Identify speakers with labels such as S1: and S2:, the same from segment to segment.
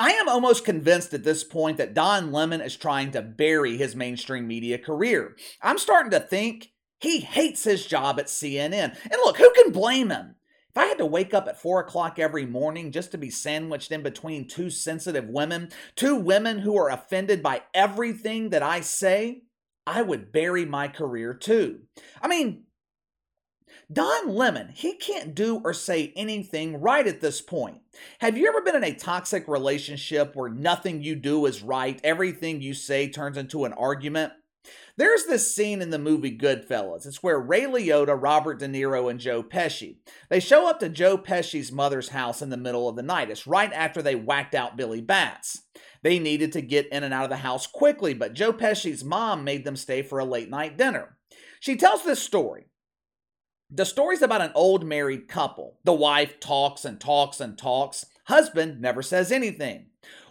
S1: I am almost convinced at this point that Don Lemon is trying to bury his mainstream media career. I'm starting to think he hates his job at CNN. And look, who can blame him? If I had to wake up at 4 o'clock every morning just to be sandwiched in between two sensitive women, two women who are offended by everything that I say, I would bury my career too. I mean, Don Lemon, he can't do or say anything right at this point. Have you ever been in a toxic relationship where nothing you do is right, everything you say turns into an argument? There's this scene in the movie Goodfellas. It's where Ray Liotta, Robert De Niro, and Joe Pesci. They show up to Joe Pesci's mother's house in the middle of the night. It's right after they whacked out Billy Batts. They needed to get in and out of the house quickly, but Joe Pesci's mom made them stay for a late night dinner. She tells this story. The story's about an old married couple. The wife talks and talks and talks. Husband never says anything.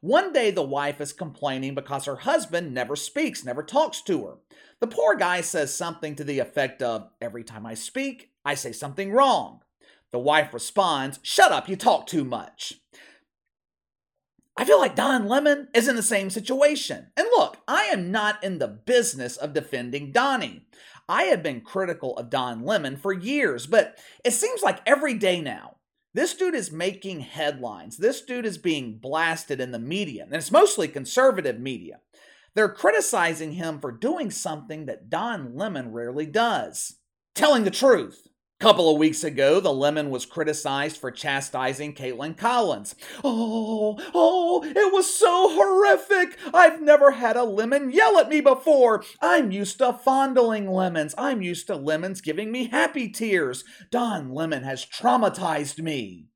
S1: One day, the wife is complaining because her husband never speaks, never talks to her. The poor guy says something to the effect of, Every time I speak, I say something wrong. The wife responds, Shut up, you talk too much. I feel like Don Lemon is in the same situation. And look, I am not in the business of defending Donnie. I have been critical of Don Lemon for years, but it seems like every day now, this dude is making headlines. This dude is being blasted in the media, and it's mostly conservative media. They're criticizing him for doing something that Don Lemon rarely does telling the truth couple of weeks ago, the Lemon was criticized for chastising Kaitlan Collins. Oh, oh, it was so horrific. I've never had a lemon yell at me before. I'm used to fondling lemons. I'm used to lemons giving me happy tears. Don Lemon has traumatized me.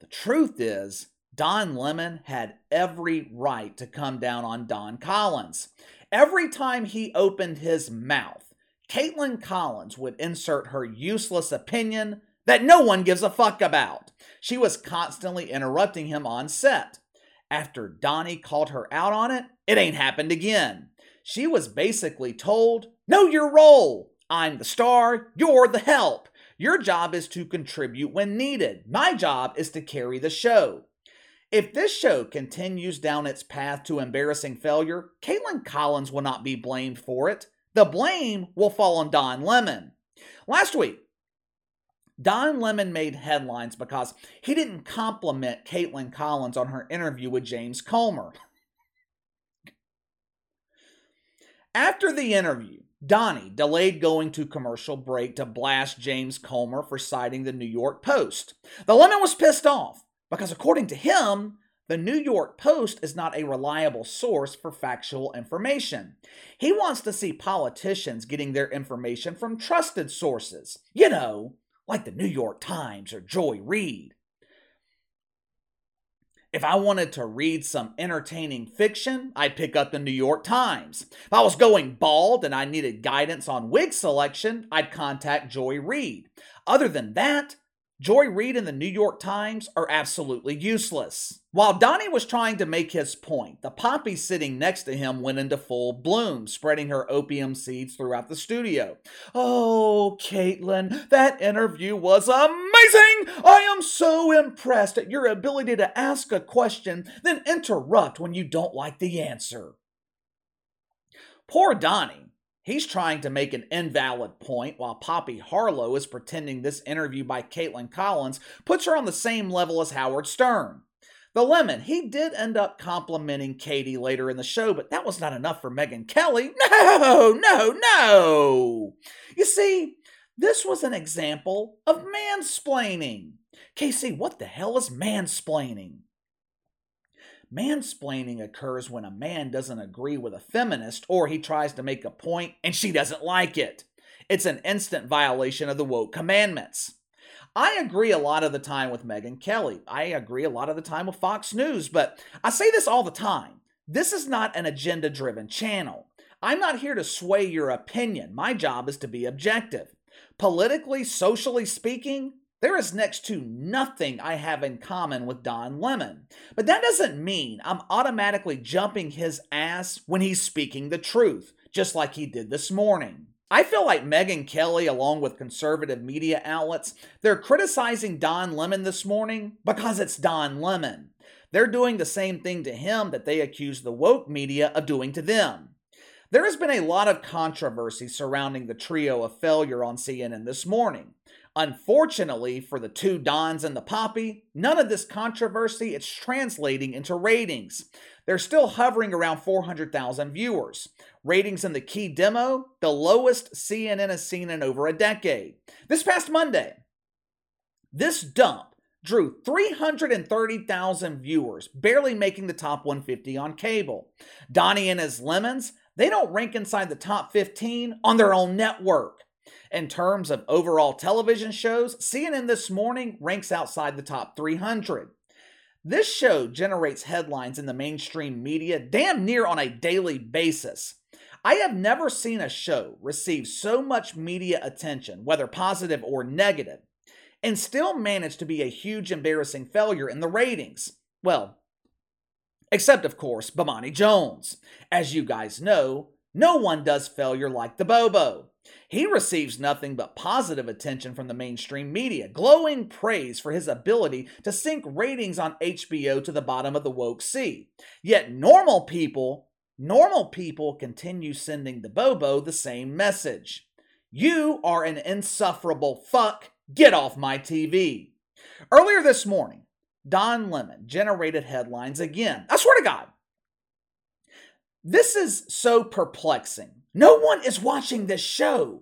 S1: The truth is, Don Lemon had every right to come down on Don Collins. Every time he opened his mouth, Kaitlan Collins would insert her useless opinion that no one gives a fuck about. She was constantly interrupting him on set. After Donnie called her out on it, it ain't happened again. She was basically told, Know your role. I'm the star, you're the help. Your job is to contribute when needed. My job is to carry the show. If this show continues down its path to embarrassing failure, Kaitlan Collins will not be blamed for it the blame will fall on Don Lemon. Last week, Don Lemon made headlines because he didn't compliment Kaitlan Collins on her interview with James Comer. After the interview, Donnie delayed going to commercial break to blast James Comer for citing the New York Post. The Lemon was pissed off because, according to him, the New York Post is not a reliable source for factual information. He wants to see politicians getting their information from trusted sources, you know, like the New York Times or Joy Reid. If I wanted to read some entertaining fiction, I'd pick up the New York Times. If I was going bald and I needed guidance on wig selection, I'd contact Joy Reid. Other than that, Joy Reid and the New York Times are absolutely useless. While Donnie was trying to make his point, the poppy sitting next to him went into full bloom, spreading her opium seeds throughout the studio. Oh, Kaitlan, that interview was amazing! I am so impressed at your ability to ask a question, then interrupt when you don't like the answer. Poor Donnie. He's trying to make an invalid point while Poppy Harlow is pretending this interview by Kaitlan Collins puts her on the same level as Howard Stern. The Lemon, he did end up complimenting Katie later in the show, but that was not enough for Megyn Kelly. No, no, no. You see, this was an example of mansplaining. Casey, what the hell is mansplaining? Mansplaining occurs when a man doesn't agree with a feminist or he tries to make a point and she doesn't like it. It's an instant violation of the woke commandments. I agree a lot of the time with Megyn Kelly. I agree a lot of the time with Fox News, but I say this all the time. This is not an agenda driven channel. I'm not here to sway your opinion. My job is to be objective. Politically, socially speaking, there is next to nothing I have in common with Don Lemon. But that doesn't mean I'm automatically jumping his ass when he's speaking the truth, just like he did this morning. I feel like Megyn Kelly, along with conservative media outlets, they're criticizing Don Lemon this morning because it's Don Lemon. They're doing the same thing to him that they accuse the woke media of doing to them. There has been a lot of controversy surrounding the trio of failure on CNN this morning. Unfortunately for the two Dons and the Poppy, none of this controversy is translating into ratings. They're still hovering around 400,000 viewers. Ratings in the key demo, the lowest CNN has seen in over a decade. This past Monday, this dump drew 330,000 viewers, barely making the top 150 on cable. Donnie and his Lemons, they don't rank inside the top 15 on their own network. In terms of overall television shows, CNN This Morning ranks outside the top 300. This show generates headlines in the mainstream media damn near on a daily basis. I have never seen a show receive so much media attention, whether positive or negative, and still manage to be a huge embarrassing failure in the ratings. Well, except of course Bomani Jones. As you guys know, no one does failure like the Bobo. He receives nothing but positive attention from the mainstream media, glowing praise for his ability to sink ratings on HBO to the bottom of the woke sea. Yet normal people, normal people continue sending the Bobo the same message. You are an insufferable fuck. Get off my TV. Earlier this morning, Don Lemon generated headlines again. I swear to God. This is so perplexing. No one is watching this show.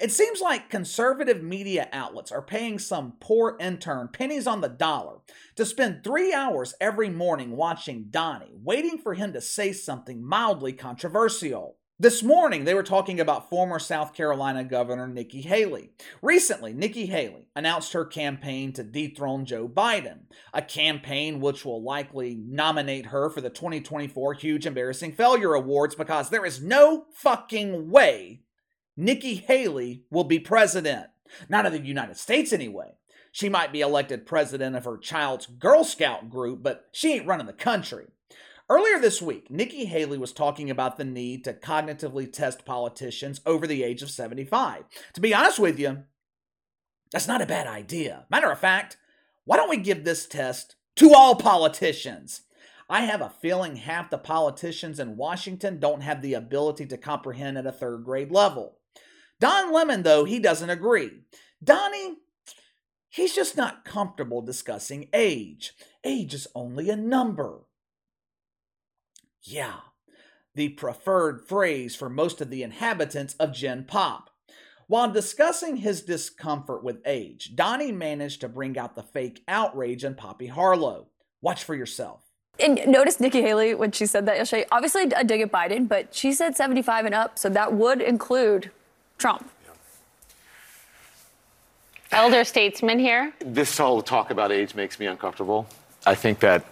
S1: It seems like conservative media outlets are paying some poor intern pennies on the dollar to spend three hours every morning watching Donnie, waiting for him to say something mildly controversial. This morning, they were talking about former South Carolina Governor Nikki Haley. Recently, Nikki Haley announced her campaign to dethrone Joe Biden, a campaign which will likely nominate her for the 2024 Huge Embarrassing Failure Awards because there is no fucking way Nikki Haley will be president. Not of the United States, anyway. She might be elected president of her child's Girl Scout group, but she ain't running the country. Earlier this week, Nikki Haley was talking about the need to cognitively test politicians over the age of 75. To be honest with you, that's not a bad idea. Matter of fact, why don't we give this test to all politicians? I have a feeling half the politicians in Washington don't have the ability to comprehend at a third grade level. Don Lemon, though, he doesn't agree. Donnie, he's just not comfortable discussing age. Age is only a number. Yeah, the preferred phrase for most of the inhabitants of Gen Pop. While discussing his discomfort with age, Donnie managed to bring out the fake outrage in Poppy Harlow. Watch for yourself.
S2: And notice Nikki Haley when she said that yesterday. Obviously, a dig at Biden, but she said 75 and up, so that would include Trump.
S3: Elder statesman here.
S4: This whole talk about age makes me uncomfortable. I think that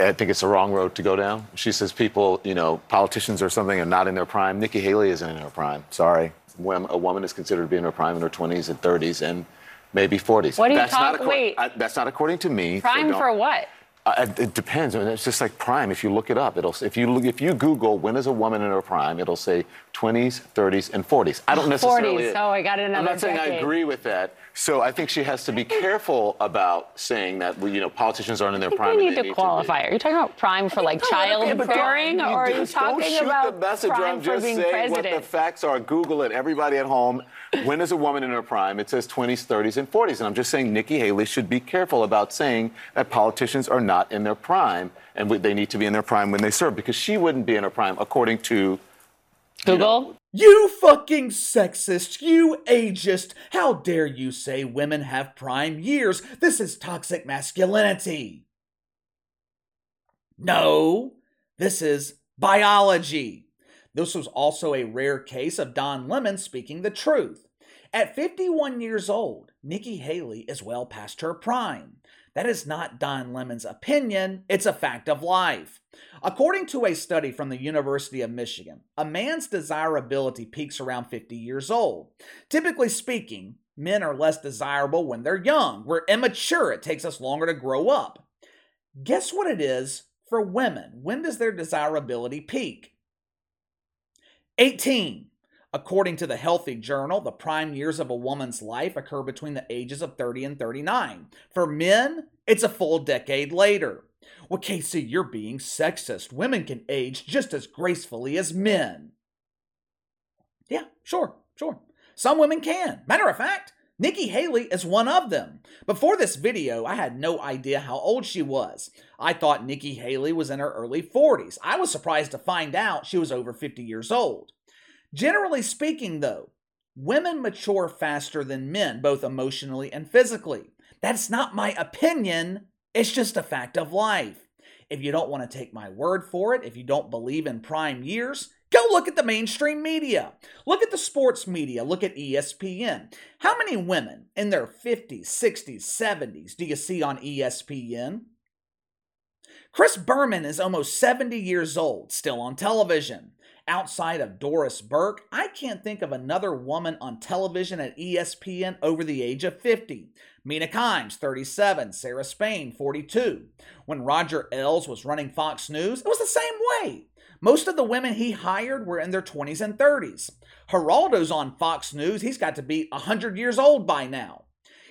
S4: I think it's the wrong road to go down. She says people, you know, politicians or something are not in their prime. Nikki Haley isn't in her prime. Sorry. When a woman is considered to be in her prime in her 20s and 30s and maybe 40s.
S3: What are you talking? Wait.
S4: I, that's not according to me.
S3: Prime
S4: so
S3: for what?
S4: Uh, it depends. I mean, it's just like prime. If you look it up, it'll if you look, if you Google when is a woman in her prime, it'll say 20s, 30s, and 40s. I don't necessarily.
S3: 40s. Oh, I got another.
S4: I'm not saying
S3: decade.
S4: I agree with that. So I think she has to be careful about saying that you know politicians aren't in their prime.
S3: you need to qualify. Are you talking about prime for like
S4: childbearing,
S3: child
S4: okay, but don't-
S3: bearing, or are you talking
S4: shoot
S3: about
S4: the message.
S3: prime
S4: I'm
S3: for
S4: just
S3: being
S4: saying
S3: president?
S4: what the facts are. Google it. Everybody at home. When is a woman in her prime? It says 20s, 30s, and 40s. And I'm just saying Nikki Haley should be careful about saying that politicians are not in their prime and we- they need to be in their prime when they serve because she wouldn't be in her prime according to
S3: Google.
S1: You fucking sexist, you ageist. How dare you say women have prime years? This is toxic masculinity. No, this is biology. This was also a rare case of Don Lemon speaking the truth. At 51 years old, Nikki Haley is well past her prime. That is not Don Lemon's opinion, it's a fact of life. According to a study from the University of Michigan, a man's desirability peaks around 50 years old. Typically speaking, men are less desirable when they're young. We're immature, it takes us longer to grow up. Guess what it is for women? When does their desirability peak? 18. According to the Healthy Journal, the prime years of a woman's life occur between the ages of 30 and 39. For men, it's a full decade later. Well, Casey, you're being sexist. Women can age just as gracefully as men. Yeah, sure, sure. Some women can. Matter of fact, Nikki Haley is one of them. Before this video, I had no idea how old she was. I thought Nikki Haley was in her early 40s. I was surprised to find out she was over 50 years old. Generally speaking, though, women mature faster than men, both emotionally and physically. That's not my opinion, it's just a fact of life. If you don't want to take my word for it, if you don't believe in prime years, go look at the mainstream media. Look at the sports media. Look at ESPN. How many women in their 50s, 60s, 70s do you see on ESPN? Chris Berman is almost 70 years old, still on television. Outside of Doris Burke, I can't think of another woman on television at ESPN over the age of 50. Mina Kimes, 37, Sarah Spain, 42. When Roger Ailes was running Fox News, it was the same way. Most of the women he hired were in their 20s and 30s. Geraldo's on Fox News, he's got to be 100 years old by now.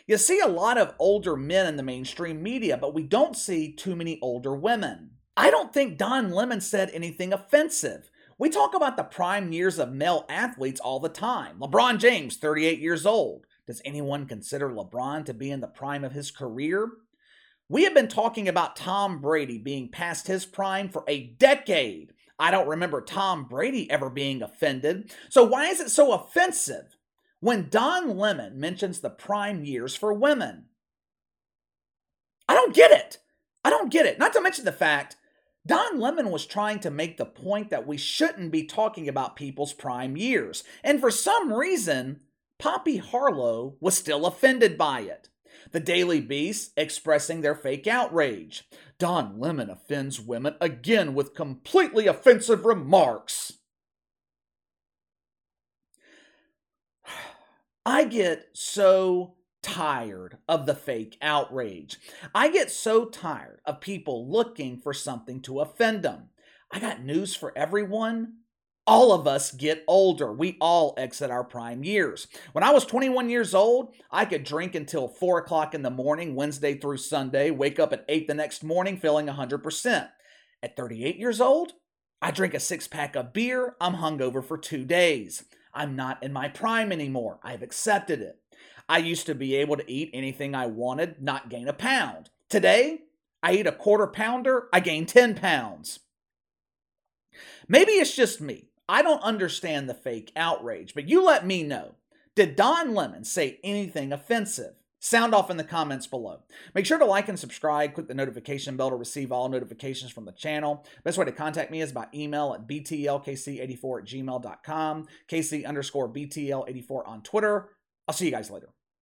S1: You see a lot of older men in the mainstream media, but we don't see too many older women. I don't think Don Lemon said anything offensive. We talk about the prime years of male athletes all the time. LeBron James, 38 years old. Does anyone consider LeBron to be in the prime of his career? We have been talking about Tom Brady being past his prime for a decade. I don't remember Tom Brady ever being offended. So, why is it so offensive when Don Lemon mentions the prime years for women? I don't get it. I don't get it. Not to mention the fact Don Lemon was trying to make the point that we shouldn't be talking about people's prime years, and for some reason, Poppy Harlow was still offended by it. The Daily Beast expressing their fake outrage. Don Lemon offends women again with completely offensive remarks. I get so tired of the fake outrage. I get so tired of people looking for something to offend them. I got news for everyone. All of us get older. We all exit our prime years. When I was 21 years old, I could drink until 4 o'clock in the morning, Wednesday through Sunday, wake up at 8 the next morning feeling 100%. At 38 years old, I drink a six pack of beer, I'm hungover for two days. I'm not in my prime anymore. I've accepted it. I used to be able to eat anything I wanted, not gain a pound. Today, I eat a quarter pounder, I gain 10 pounds. Maybe it's just me. I don't understand the fake outrage, but you let me know. Did Don Lemon say anything offensive? Sound off in the comments below. Make sure to like and subscribe. Click the notification bell to receive all notifications from the channel. Best way to contact me is by email at btlkc84 at gmail.com, kc underscore btl84 on Twitter. I'll see you guys later.